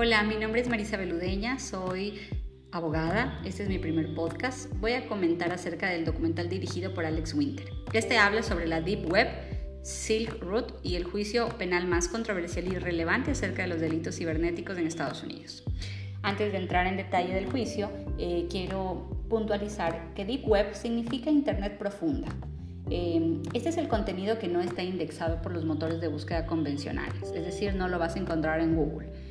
Hola, mi nombre es Marisa Beludeña, soy abogada, este es mi primer podcast. Voy a comentar acerca del documental dirigido por Alex Winter. Este habla sobre la Deep Web, Silk Road y el juicio penal más controversial y relevante acerca de los delitos cibernéticos en Estados Unidos. Antes de entrar en detalle del juicio, eh, quiero puntualizar que Deep Web significa Internet profunda. Eh, este es el contenido que no está indexado por los motores de búsqueda convencionales, es decir, no lo vas a encontrar en Google.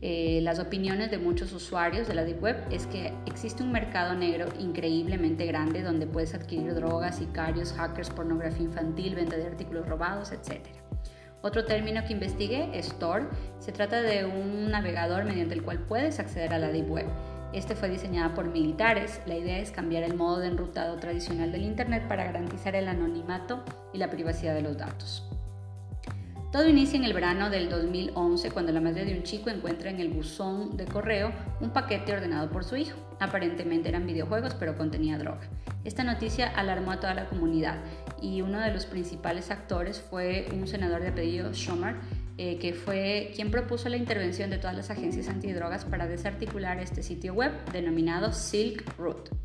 Eh, las opiniones de muchos usuarios de la Deep Web es que existe un mercado negro increíblemente grande donde puedes adquirir drogas, sicarios, hackers, pornografía infantil, venta de artículos robados, etc. Otro término que investigué es Tor. Se trata de un navegador mediante el cual puedes acceder a la Deep Web. Este fue diseñado por militares. La idea es cambiar el modo de enrutado tradicional del Internet para garantizar el anonimato y la privacidad de los datos. Todo inicia en el verano del 2011 cuando la madre de un chico encuentra en el buzón de correo un paquete ordenado por su hijo. Aparentemente eran videojuegos pero contenía droga. Esta noticia alarmó a toda la comunidad y uno de los principales actores fue un senador de apellido Schumer eh, que fue quien propuso la intervención de todas las agencias antidrogas para desarticular este sitio web denominado Silk Road.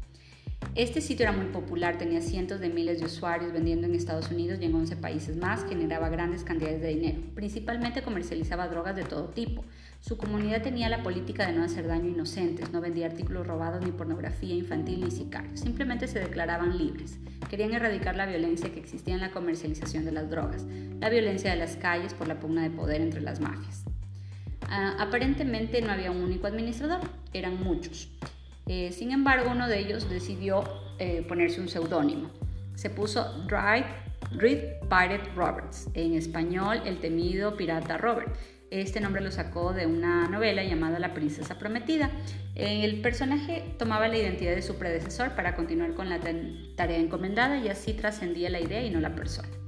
Este sitio era muy popular, tenía cientos de miles de usuarios vendiendo en Estados Unidos y en 11 países más, generaba grandes cantidades de dinero. Principalmente comercializaba drogas de todo tipo. Su comunidad tenía la política de no hacer daño a inocentes, no vendía artículos robados ni pornografía infantil ni sicarios, simplemente se declaraban libres. Querían erradicar la violencia que existía en la comercialización de las drogas, la violencia de las calles por la pugna de poder entre las mafias. Ah, aparentemente no había un único administrador, eran muchos. Eh, sin embargo, uno de ellos decidió eh, ponerse un seudónimo. Se puso Reed Pirate Roberts, en español el temido pirata Robert. Este nombre lo sacó de una novela llamada La princesa prometida. El personaje tomaba la identidad de su predecesor para continuar con la tarea encomendada y así trascendía la idea y no la persona.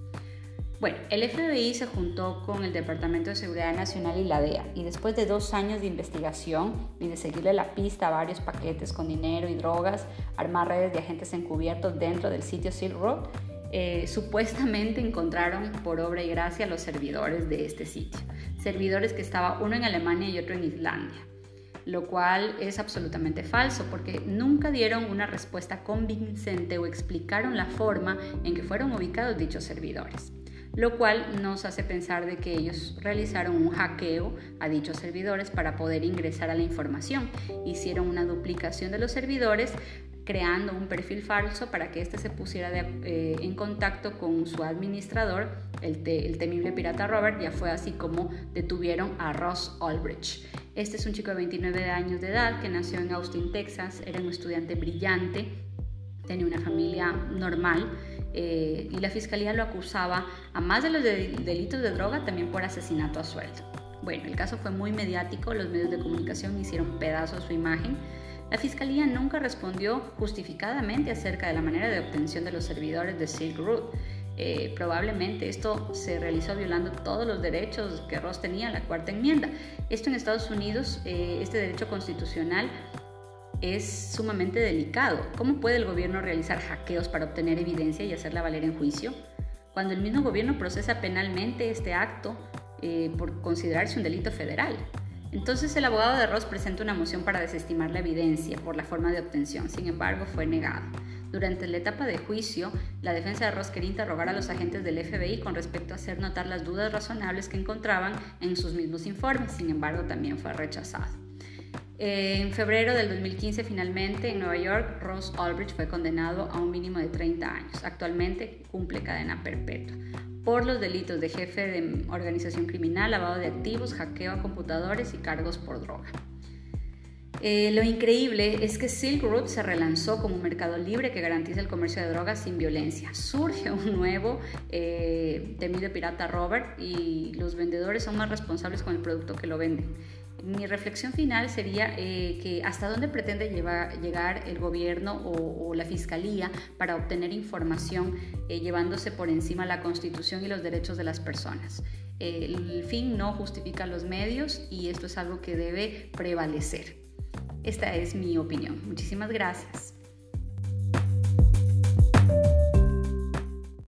Bueno, el FBI se juntó con el Departamento de Seguridad Nacional y la DEA y después de dos años de investigación y de seguirle la pista a varios paquetes con dinero y drogas, armar redes de agentes encubiertos dentro del sitio Silk Road, eh, supuestamente encontraron por obra y gracia los servidores de este sitio. Servidores que estaba uno en Alemania y otro en Islandia lo cual es absolutamente falso porque nunca dieron una respuesta convincente o explicaron la forma en que fueron ubicados dichos servidores lo cual nos hace pensar de que ellos realizaron un hackeo a dichos servidores para poder ingresar a la información. Hicieron una duplicación de los servidores creando un perfil falso para que éste se pusiera eh, en contacto con su administrador, el, el, temible pirata Robert, ya fue así como detuvieron a Ross Aldrich. Este es un chico de 29 años de edad que nació en Austin, Texas, era un estudiante brillante, tenía una familia normal eh, y la fiscalía lo acusaba a más de los delitos de droga también por asesinato a sueldo. Bueno, el caso fue muy mediático, los medios de comunicación hicieron pedazos su imagen. La fiscalía nunca respondió justificadamente acerca de la manera de obtención de los servidores de Silk Road. Eh, probablemente esto se realizó violando todos los derechos que Ross tenía, la cuarta enmienda. Esto en Estados Unidos, eh, este derecho constitucional es sumamente delicado. ¿Cómo puede el gobierno realizar hackeos para obtener evidencia y hacerla valer en juicio? Cuando el mismo gobierno procesa penalmente este acto eh, por considerarse un delito federal. Entonces el abogado de Ross presenta una moción para desestimar la evidencia por la forma de obtención, sin embargo fue negado. Durante la etapa de juicio, la defensa de Ross quería interrogar a los agentes del FBI con respecto a hacer notar las dudas razonables que encontraban en sus mismos informes, sin embargo también fue rechazado. En febrero del 2015, finalmente, en Nueva York, Ross Ulbricht fue condenado a un mínimo de 30 años. Actualmente cumple cadena perpetua por los delitos de jefe de organización criminal, lavado de activos, hackeo a computadores y cargos por droga. Eh, lo increíble es que Silk Road se relanzó como un mercado libre que garantiza el comercio de drogas sin violencia. Surge un nuevo eh, temido pirata Robert y los vendedores son más responsables con el producto que lo venden. Mi reflexión final sería eh, que hasta dónde pretende llegar el gobierno o, la fiscalía para obtener información eh, llevándose por encima la constitución y los derechos de las personas. el fin no justifica los medios y esto es algo que debe prevalecer. Esta es mi opinión. Muchísimas gracias.